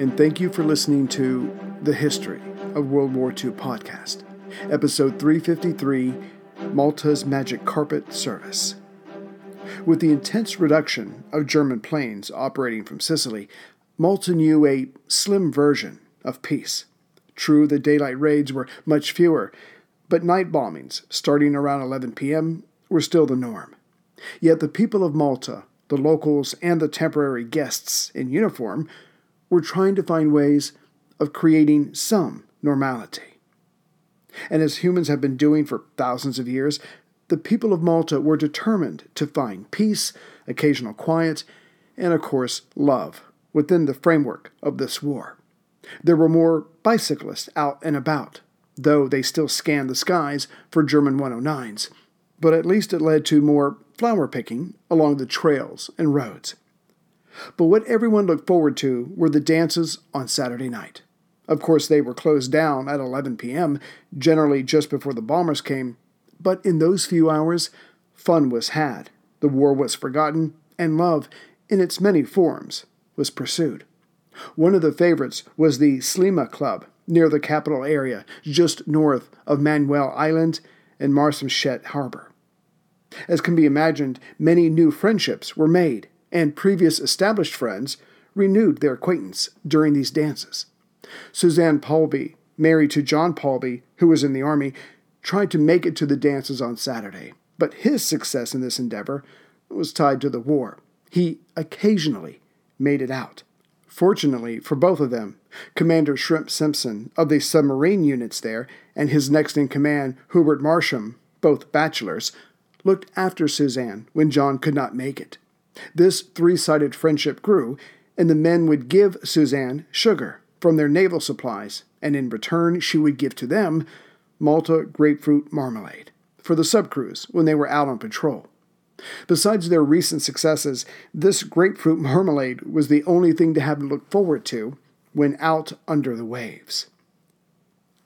and thank you for listening to The History of World War II podcast, episode 353 Malta's Magic Carpet Service. With the intense reduction of German planes operating from Sicily, Malta knew a slim version of peace. True, the daylight raids were much fewer, but night bombings, starting around 11 p.m., were still the norm. Yet the people of Malta the locals, and the temporary guests in uniform were trying to find ways of creating some normality. And as humans have been doing for thousands of years, the people of Malta were determined to find peace, occasional quiet, and of course, love within the framework of this war. There were more bicyclists out and about, though they still scanned the skies for German 109s, but at least it led to more flower picking along the trails and roads. But what everyone looked forward to were the dances on Saturday night. Of course, they were closed down at 11 p.m., generally just before the bombers came, but in those few hours, fun was had, the war was forgotten, and love, in its many forms, was pursued. One of the favorites was the Sliema Club near the capital area, just north of Manoel Island and Marsamxett Harbor. As can be imagined, many new friendships were made, and previous established friends renewed their acquaintance during these dances. Suzanne Paulby, married to John Paulby, who was in the Army, tried to make it to the dances on Saturday, but his success in this endeavor was tied to the war. He occasionally made it out. Fortunately for both of them, Commander Shrimp Simpson of the submarine units there and his next in command, Hubert Marsham, both bachelors, looked after Suzanne when John could not make it. This three sided friendship grew, and the men would give Suzanne sugar from their naval supplies, and in return she would give to them Malta grapefruit marmalade for the subcrews when they were out on patrol. Besides their recent successes, this grapefruit marmalade was the only thing to have to look forward to when out under the waves.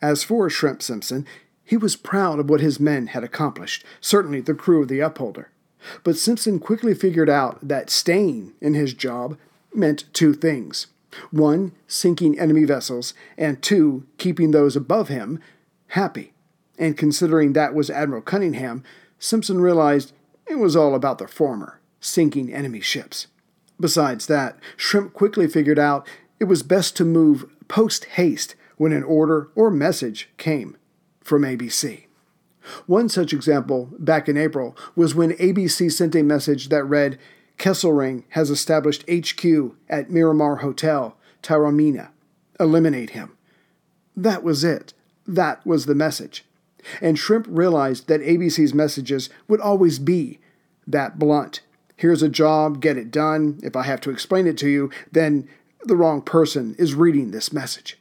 As for Shrimp Simpson, he was proud of what his men had accomplished, certainly the crew of the Upholder. But Simpson quickly figured out that staying in his job meant two things one, sinking enemy vessels, and two, keeping those above him happy. And considering that was Admiral Cunningham, Simpson realized it was all about the former, sinking enemy ships. Besides that, Shrimp quickly figured out it was best to move post haste when an order or message came from ABC. One such example, back in April, was when ABC sent a message that read, Kesselring has established HQ at Miramar Hotel, Taormina. Eliminate him. That was it. That was the message. And Shrimp realized that ABC's messages would always be that blunt. Here's a job, get it done. If I have to explain it to you, then the wrong person is reading this message.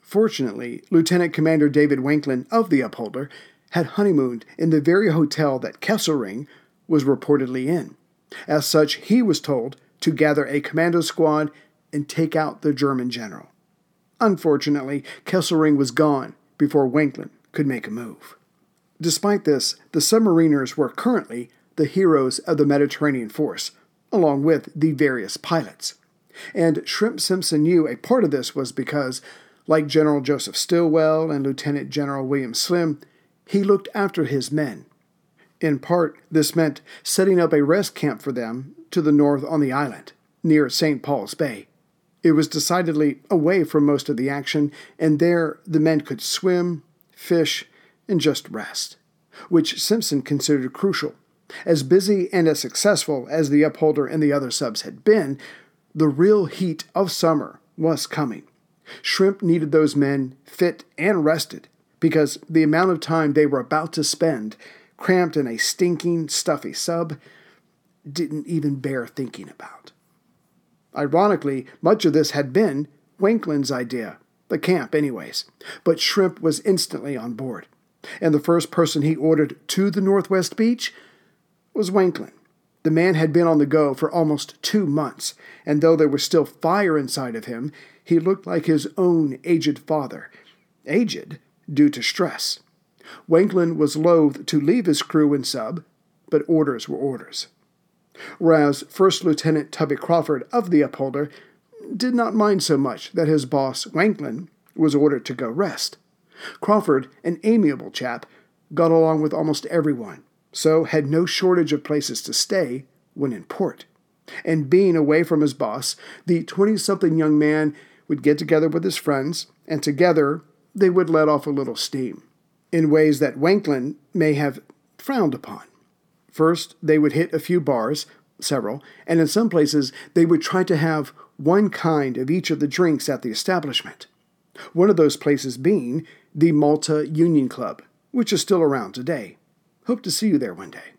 Fortunately, Lieutenant Commander David Wanklyn of the Upholder had honeymooned in the very hotel that Kesselring was reportedly in. As such, he was told to gather a commando squad and take out the German general. Unfortunately, Kesselring was gone before Wanklyn could make a move. Despite this, the submariners were currently the heroes of the Mediterranean Force, along with the various pilots. And Shrimp Simpson knew a part of this was because like General Joseph Stilwell and Lieutenant General William Slim, he looked after his men. In part, this meant setting up a rest camp for them to the north on the island, near St. Paul's Bay. It was decidedly away from most of the action, and there the men could swim, fish, and just rest, which Simpson considered crucial. As busy and as successful as the Upholder and the other subs had been, the real heat of summer was coming. Shrimp needed those men fit and rested because the amount of time they were about to spend cramped in a stinking, stuffy sub didn't even bear thinking about. Ironically, much of this had been Wanklyn's idea, the camp, anyways, but Shrimp was instantly on board, and the first person he ordered to the Northwest Beach was Wanklyn. The man had been on the go for almost two months, and though there was still fire inside of him, he looked like his own aged father. Aged due to stress. Wanklyn was loath to leave his crew and sub, but orders were orders. Whereas First Lieutenant Tubby Crawford of the Upholder did not mind so much that his boss, Wanklyn, was ordered to go rest. Crawford, an amiable chap, got along with almost everyone, so had no shortage of places to stay when in port. And being away from his boss, the 20 something young man would get together with his friends, and together they would let off a little steam, in ways that Wanklyn may have frowned upon. First, they would hit a few bars, several, and in some places they would try to have one kind of each of the drinks at the establishment. One of those places being the Malta Union Club, which is still around today. Hope to see you there one day.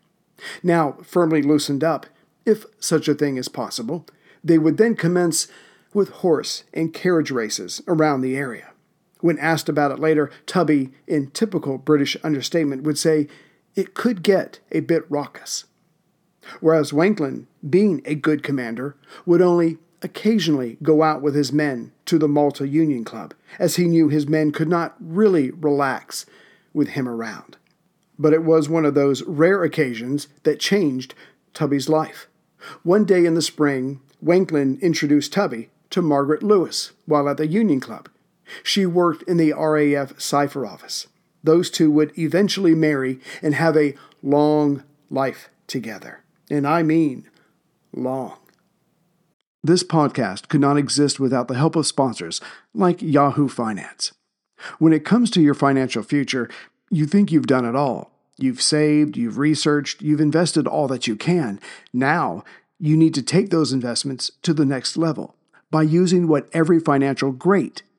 Now, firmly loosened up, if such a thing is possible, they would then commence with horse and carriage races around the area. When asked about it later, Tubby, in typical British understatement, would say, It could get a bit raucous. Whereas Wanklyn, being a good commander, would only occasionally go out with his men to the Malta Union Club, as he knew his men could not really relax with him around. But it was one of those rare occasions that changed Tubby's life. One day in the spring, Wanklyn introduced Tubby to Margaret Lewis while at the Union Club. She worked in the RAF cipher office. Those two would eventually marry and have a long life together. And I mean long. This podcast could not exist without the help of sponsors like Yahoo Finance. When it comes to your financial future, you think you've done it all. You've saved, you've researched, you've invested all that you can. Now, you need to take those investments to the next level by using what every financial great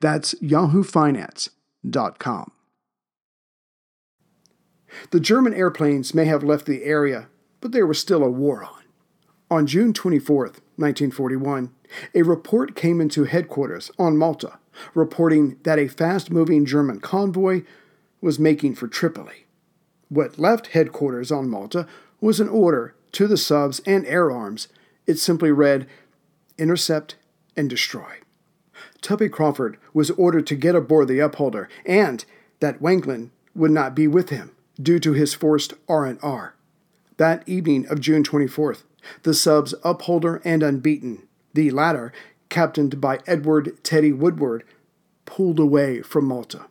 That's yahoofinance.com. The German airplanes may have left the area, but there was still a war on. On June 24, 1941, a report came into headquarters on Malta reporting that a fast moving German convoy was making for Tripoli. What left headquarters on Malta was an order to the subs and air arms. It simply read Intercept and Destroy. Tubby Crawford was ordered to get aboard the Upholder and that Wanklyn would not be with him due to his forced R&R. That evening of June 24th, the subs Upholder and Unbeaten, the latter captained by Edward Teddy Woodward, pulled away from Malta.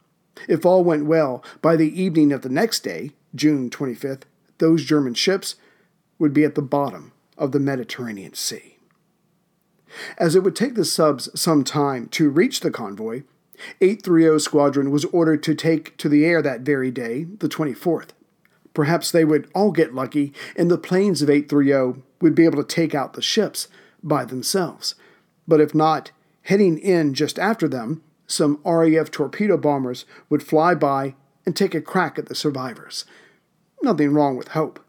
If all went well, by the evening of the next day, June 25th, those German ships would be at the bottom of the Mediterranean Sea. As it would take the subs some time to reach the convoy, 830 Squadron was ordered to take to the air that very day, the 24th. Perhaps they would all get lucky, and the planes of 830 would be able to take out the ships by themselves. But if not, heading in just after them, some RAF torpedo bombers would fly by and take a crack at the survivors. Nothing wrong with hope.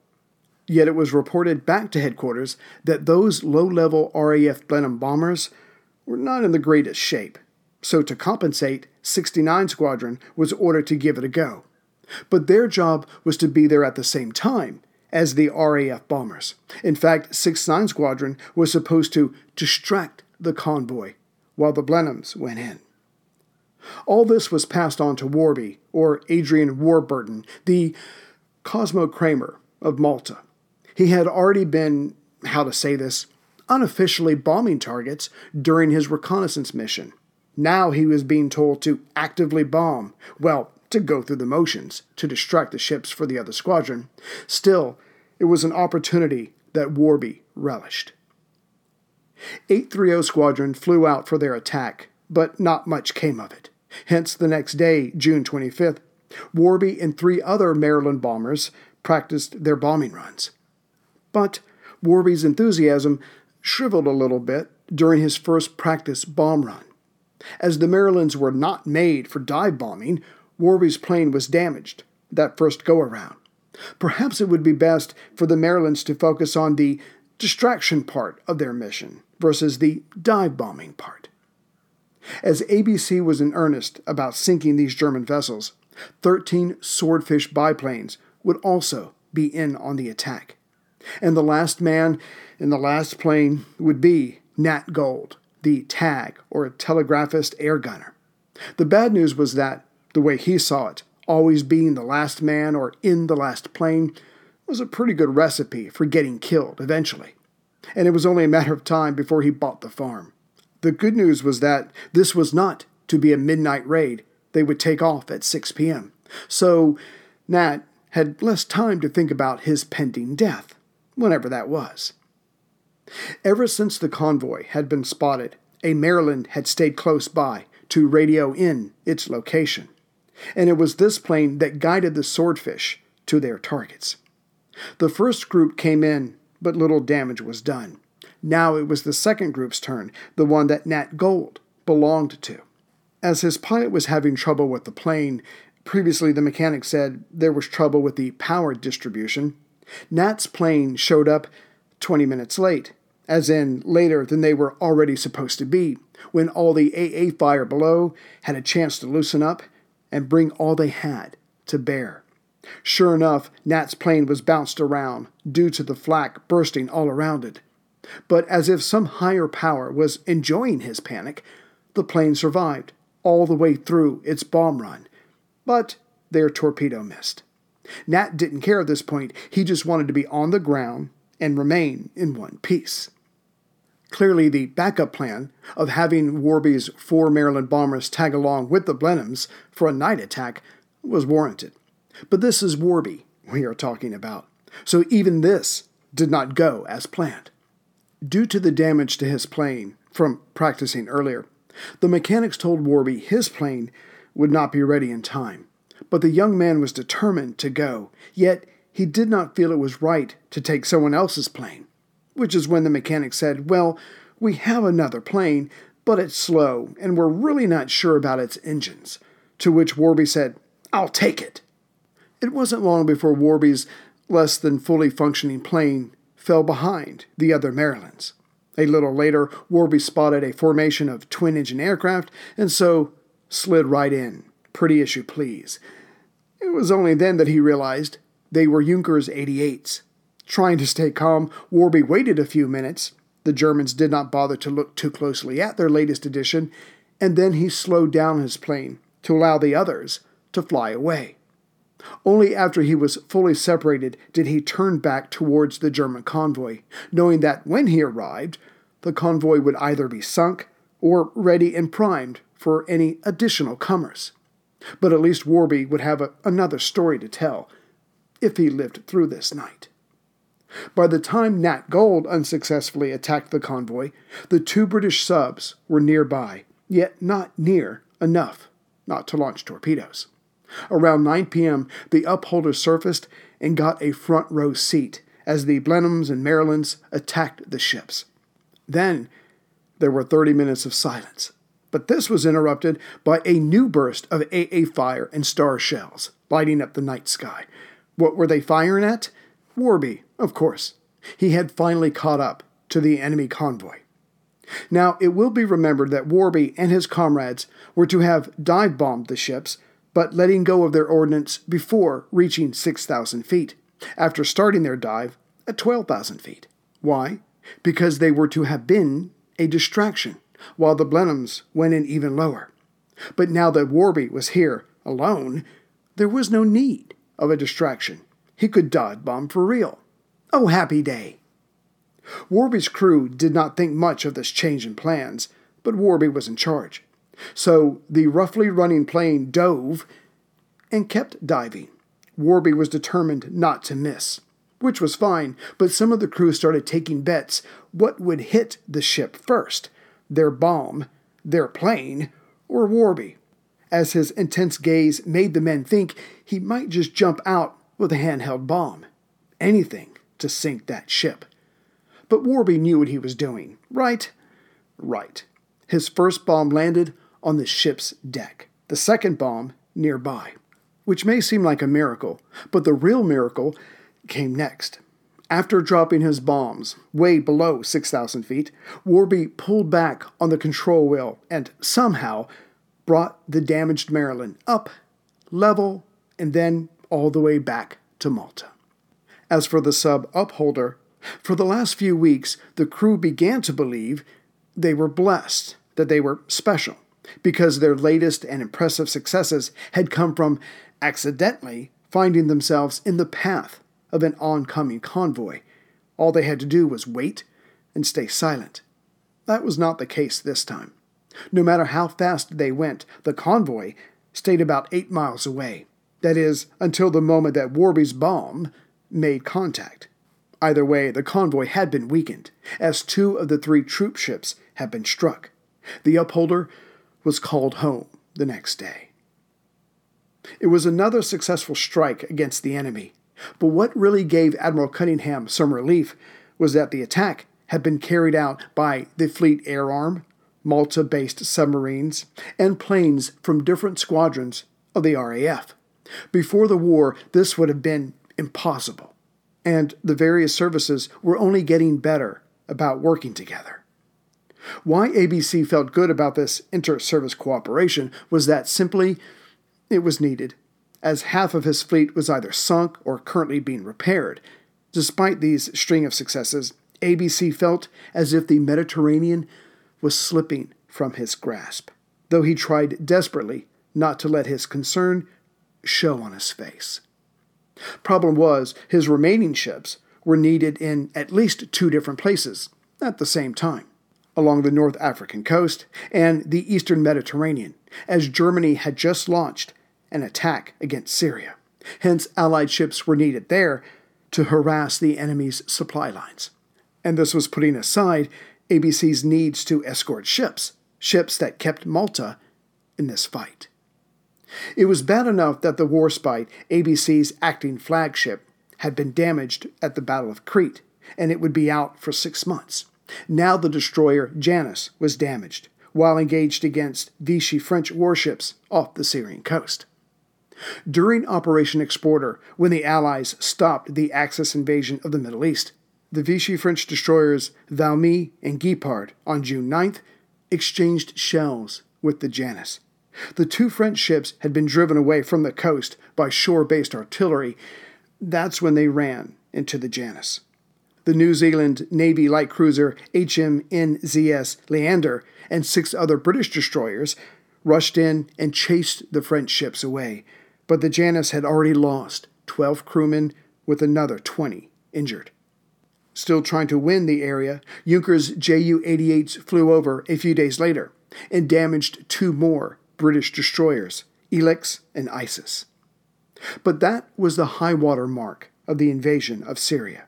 Yet it was reported back to headquarters that those low level RAF Blenheim bombers were not in the greatest shape. So, to compensate, 69 Squadron was ordered to give it a go. But their job was to be there at the same time as the RAF bombers. In fact, 69 Squadron was supposed to distract the convoy while the Blenheims went in. All this was passed on to Warby, or Adrian Warburton, the Cosmo Kramer of Malta. He had already been, how to say this, unofficially bombing targets during his reconnaissance mission. Now he was being told to actively bomb, well, to go through the motions, to distract the ships for the other squadron. Still, it was an opportunity that Warby relished. 830 Squadron flew out for their attack, but not much came of it. Hence, the next day, June 25th, Warby and three other Maryland bombers practiced their bombing runs. But Warby's enthusiasm shriveled a little bit during his first practice bomb run. As the Marylands were not made for dive bombing, Warby's plane was damaged that first go around. Perhaps it would be best for the Marylands to focus on the distraction part of their mission versus the dive bombing part. As ABC was in earnest about sinking these German vessels, 13 swordfish biplanes would also be in on the attack. And the last man in the last plane would be Nat Gold, the TAG, or telegraphist air gunner. The bad news was that, the way he saw it, always being the last man or in the last plane was a pretty good recipe for getting killed eventually. And it was only a matter of time before he bought the farm. The good news was that this was not to be a midnight raid. They would take off at 6 p.m. So Nat had less time to think about his pending death, whenever that was. Ever since the convoy had been spotted, a Maryland had stayed close by to radio in its location, and it was this plane that guided the swordfish to their targets. The first group came in, but little damage was done. Now it was the second group's turn, the one that Nat Gold belonged to. As his pilot was having trouble with the plane, previously the mechanic said there was trouble with the power distribution, Nat's plane showed up 20 minutes late, as in later than they were already supposed to be, when all the AA fire below had a chance to loosen up and bring all they had to bear. Sure enough, Nat's plane was bounced around due to the flak bursting all around it. But as if some higher power was enjoying his panic, the plane survived all the way through its bomb run. But their torpedo missed. Nat didn't care at this point, he just wanted to be on the ground and remain in one piece. Clearly, the backup plan of having Warby's four Maryland bombers tag along with the Blenheims for a night attack was warranted. But this is Warby we are talking about, so even this did not go as planned. Due to the damage to his plane from practicing earlier, the mechanics told Warby his plane would not be ready in time. But the young man was determined to go, yet he did not feel it was right to take someone else's plane. Which is when the mechanic said, Well, we have another plane, but it's slow, and we're really not sure about its engines. To which Warby said, I'll take it. It wasn't long before Warby's less than fully functioning plane fell behind the other Marylands. A little later, Warby spotted a formation of twin engine aircraft and so slid right in. Pretty as you please. It was only then that he realized they were Junkers 88s. Trying to stay calm, Warby waited a few minutes. The Germans did not bother to look too closely at their latest edition, and then he slowed down his plane to allow the others to fly away. Only after he was fully separated did he turn back towards the German convoy, knowing that when he arrived, the convoy would either be sunk or ready and primed for any additional comers. But at least Warby would have a, another story to tell if he lived through this night. By the time Nat Gold unsuccessfully attacked the convoy, the two British subs were nearby, yet not near enough not to launch torpedoes. Around 9 p.m., the upholder surfaced and got a front row seat as the Blenheims and Marylands attacked the ships. Then there were 30 minutes of silence, but this was interrupted by a new burst of AA fire and star shells lighting up the night sky. What were they firing at? Warby, of course. He had finally caught up to the enemy convoy. Now, it will be remembered that Warby and his comrades were to have dive bombed the ships but letting go of their ordnance before reaching 6,000 feet, after starting their dive at 12,000 feet. Why? Because they were to have been a distraction, while the Blenheims went in even lower. But now that Warby was here alone, there was no need of a distraction. He could dive bomb for real. Oh, happy day! Warby's crew did not think much of this change in plans, but Warby was in charge. So the roughly running plane dove and kept diving. Warby was determined not to miss, which was fine, but some of the crew started taking bets what would hit the ship first their bomb, their plane, or Warby, as his intense gaze made the men think he might just jump out with a handheld bomb. Anything to sink that ship. But Warby knew what he was doing, right? Right. His first bomb landed on the ship's deck, the second bomb nearby, which may seem like a miracle, but the real miracle came next. After dropping his bombs way below 6,000 feet, Warby pulled back on the control wheel and somehow brought the damaged Maryland up, level, and then all the way back to Malta. As for the sub upholder, for the last few weeks, the crew began to believe they were blessed, that they were special, because their latest and impressive successes had come from accidentally finding themselves in the path of an oncoming convoy. All they had to do was wait and stay silent. That was not the case this time. No matter how fast they went, the convoy stayed about eight miles away. That is, until the moment that Warby's bomb made contact. Either way, the convoy had been weakened, as two of the three troop ships had been struck. The upholder was called home the next day. It was another successful strike against the enemy, but what really gave Admiral Cunningham some relief was that the attack had been carried out by the Fleet Air Arm, Malta based submarines, and planes from different squadrons of the RAF. Before the war, this would have been impossible, and the various services were only getting better about working together. Why ABC felt good about this inter service cooperation was that simply it was needed, as half of his fleet was either sunk or currently being repaired. Despite these string of successes, ABC felt as if the Mediterranean was slipping from his grasp, though he tried desperately not to let his concern show on his face. Problem was, his remaining ships were needed in at least two different places at the same time along the North African coast and the eastern Mediterranean, as Germany had just launched an attack against Syria. Hence, Allied ships were needed there to harass the enemy's supply lines. And this was putting aside ABC's needs to escort ships, ships that kept Malta in this fight. It was bad enough that the Warspite, ABC's acting flagship, had been damaged at the Battle of Crete, and it would be out for six months. Now the destroyer Janus was damaged while engaged against Vichy French warships off the Syrian coast. During Operation Exporter, when the Allies stopped the Axis invasion of the Middle East, the Vichy French destroyers Valmy and Guépard on June 9th exchanged shells with the Janus. The two French ships had been driven away from the coast by shore based artillery. That's when they ran into the Janus the New Zealand Navy light cruiser HMNZS Leander and six other British destroyers rushed in and chased the French ships away, but the Janus had already lost 12 crewmen with another 20 injured. Still trying to win the area, Junkers Ju 88s flew over a few days later and damaged two more British destroyers, Ilex and Isis. But that was the high water mark of the invasion of Syria.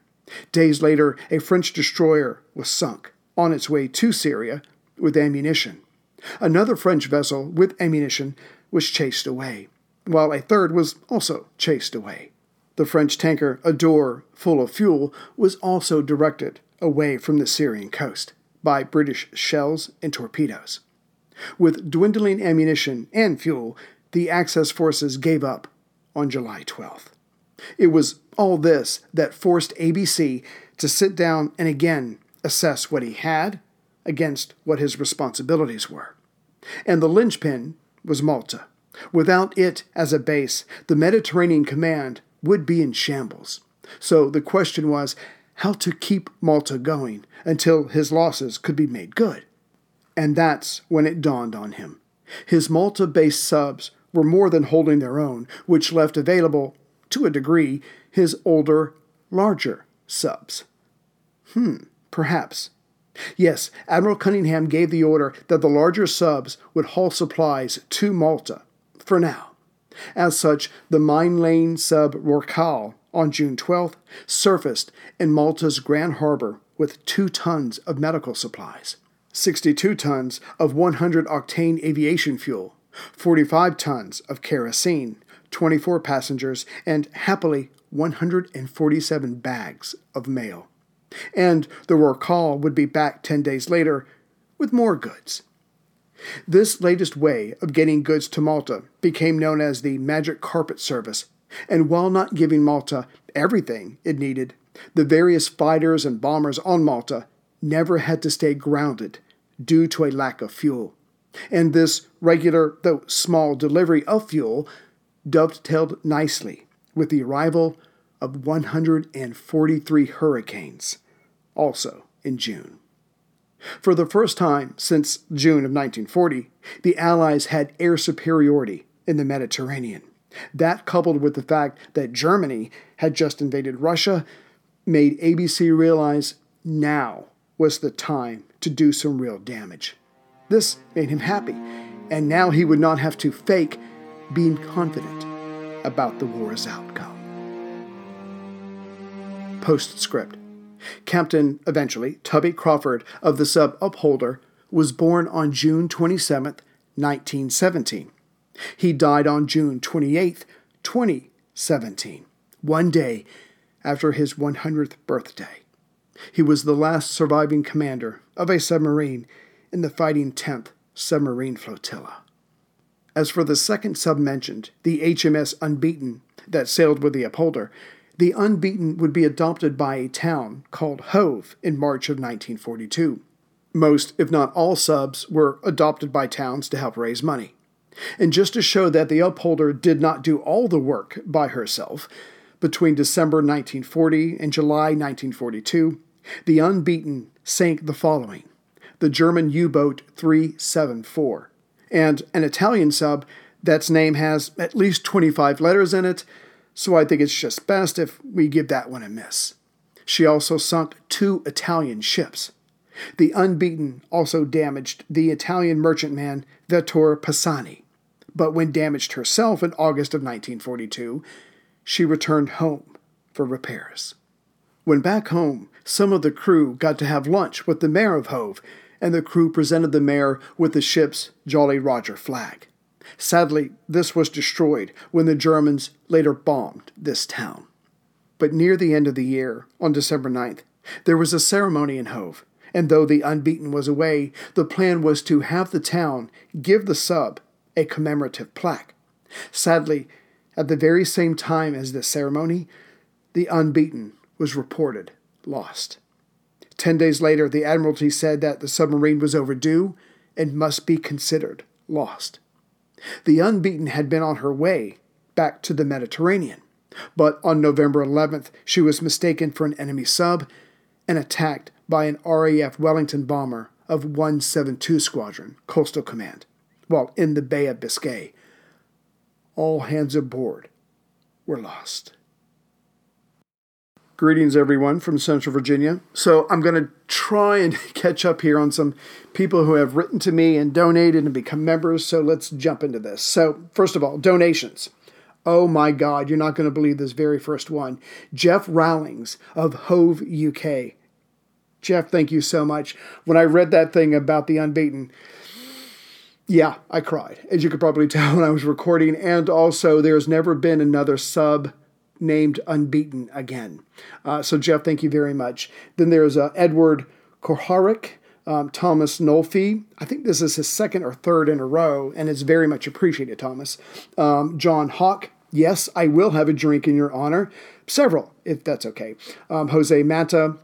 Days later, a French destroyer was sunk on its way to Syria with ammunition. Another French vessel with ammunition was chased away, while a third was also chased away. The French tanker Adore, full of fuel, was also directed away from the Syrian coast by British shells and torpedoes. With dwindling ammunition and fuel, the Axis forces gave up on July 12th. It was all this that forced ABC to sit down and again assess what he had against what his responsibilities were. And the linchpin was Malta, Without it as a base, the Mediterranean Command would be in shambles. So the question was how to keep Malta going until his losses could be made good. And that's when it dawned on him. His Malta based subs were more than holding their own, which left available, to a degree, his older, larger subs. Hmm, perhaps. Yes, Admiral Cunningham gave the order that the larger subs would haul supplies to Malta, for now. As such, the mine lane sub Rorqual on June 12th surfaced in Malta's Grand Harbor with two tons of medical supplies, 62 tons of 100 octane aviation fuel, 45 tons of kerosene, 24 passengers, and happily 147 bags of mail. And the Rorqual would be back 10 days later with more goods. This latest way of getting goods to Malta became known as the Magic Carpet Service, and while not giving Malta everything it needed, the various fighters and bombers on Malta never had to stay grounded due to a lack of fuel. And this regular, though small, delivery of fuel dovetailed nicely with the arrival of 143 hurricanes, also in June. For the first time since June of 1940, the Allies had air superiority in the Mediterranean. That, coupled with the fact that Germany had just invaded Russia, made ABC realize now was the time to do some real damage. This made him happy, and now he would not have to fake being confident about the war's outcome. Postscript Captain, eventually, Tubby Crawford of the sub Upholder was born on June 27, 1917. He died on June 28, 2017, one day after his 100th birthday. He was the last surviving commander of a submarine in the Fighting 10th Submarine Flotilla. As for the second sub mentioned, the HMS Unbeaten that sailed with the Upholder, the Unbeaten would be adopted by a town called Hove in March of 1942. Most, if not all, subs were adopted by towns to help raise money. And just to show that the Upholder did not do all the work by herself, between December 1940 and July 1942, the Unbeaten sank the following the German U boat 374, and an Italian sub that's name has at least 25 letters in it so I think it's just best if we give that one a miss. She also sunk two Italian ships. The Unbeaten also damaged the Italian merchantman Vettor Pisani, but when damaged herself in August of 1942, she returned home for repairs. When back home, some of the crew got to have lunch with the mayor of Hove, and the crew presented the mayor with the ship's Jolly Roger flag. Sadly, this was destroyed when the Germans later bombed this town. But near the end of the year, on December 9th, there was a ceremony in Hove, and though the unbeaten was away, the plan was to have the town give the sub a commemorative plaque. Sadly, at the very same time as this ceremony, the unbeaten was reported lost. Ten days later, the Admiralty said that the submarine was overdue and must be considered lost. The Unbeaten had been on her way back to the Mediterranean, but on November 11th, she was mistaken for an enemy sub and attacked by an RAF Wellington bomber of 172 Squadron, Coastal Command, while in the Bay of Biscay. All hands aboard were lost. Greetings, everyone from Central Virginia. So, I'm going to try and catch up here on some people who have written to me and donated and become members. So, let's jump into this. So, first of all, donations. Oh my God, you're not going to believe this very first one. Jeff Rowlings of Hove, UK. Jeff, thank you so much. When I read that thing about the unbeaten, yeah, I cried, as you could probably tell when I was recording. And also, there's never been another sub named Unbeaten again. Uh, so, Jeff, thank you very much. Then there's uh, Edward Korharik, um, Thomas Nolfi. I think this is his second or third in a row, and it's very much appreciated, Thomas. Um, John Hawk. Yes, I will have a drink in your honor. Several, if that's okay. Um, Jose Mata,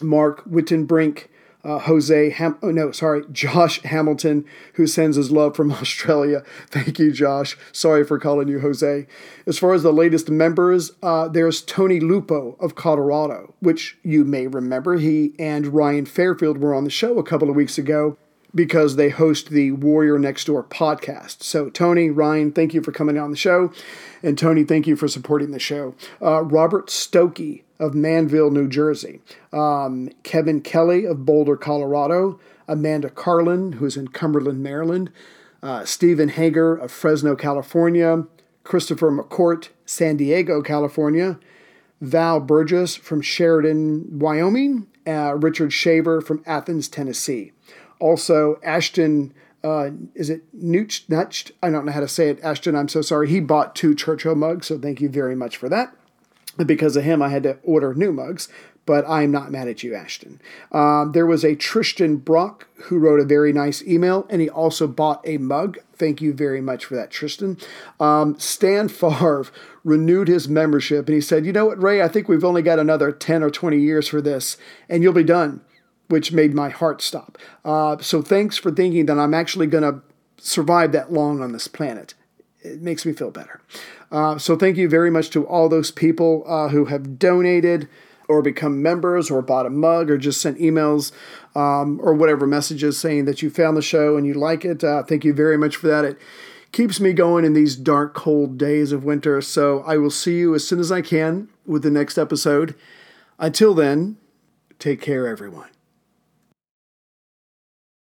Mark Wittenbrink, uh, Jose, Ham- oh no, sorry, Josh Hamilton, who sends his love from Australia. Thank you, Josh. Sorry for calling you Jose. As far as the latest members, uh, there's Tony Lupo of Colorado, which you may remember. He and Ryan Fairfield were on the show a couple of weeks ago because they host the Warrior Next Door podcast. So, Tony, Ryan, thank you for coming on the show. And Tony, thank you for supporting the show. Uh, Robert Stokey of Manville, New Jersey. Um, Kevin Kelly of Boulder, Colorado. Amanda Carlin, who's in Cumberland, Maryland. Uh, Stephen Hager of Fresno, California. Christopher McCourt, San Diego, California. Val Burgess from Sheridan, Wyoming. Uh, Richard Shaver from Athens, Tennessee. Also, Ashton, uh, is it? Nutcht? I don't know how to say it. Ashton, I'm so sorry. He bought two Churchill mugs, so thank you very much for that. Because of him, I had to order new mugs, but I'm not mad at you, Ashton. Um, there was a Tristan Brock who wrote a very nice email, and he also bought a mug. Thank you very much for that, Tristan. Um, Stan Favre renewed his membership, and he said, You know what, Ray? I think we've only got another 10 or 20 years for this, and you'll be done which made my heart stop. Uh, so thanks for thinking that I'm actually going to survive that long on this planet. It makes me feel better. Uh, so thank you very much to all those people uh, who have donated or become members or bought a mug or just sent emails um, or whatever messages saying that you found the show and you like it. Uh, thank you very much for that. It keeps me going in these dark, cold days of winter. So I will see you as soon as I can with the next episode. Until then, take care, everyone.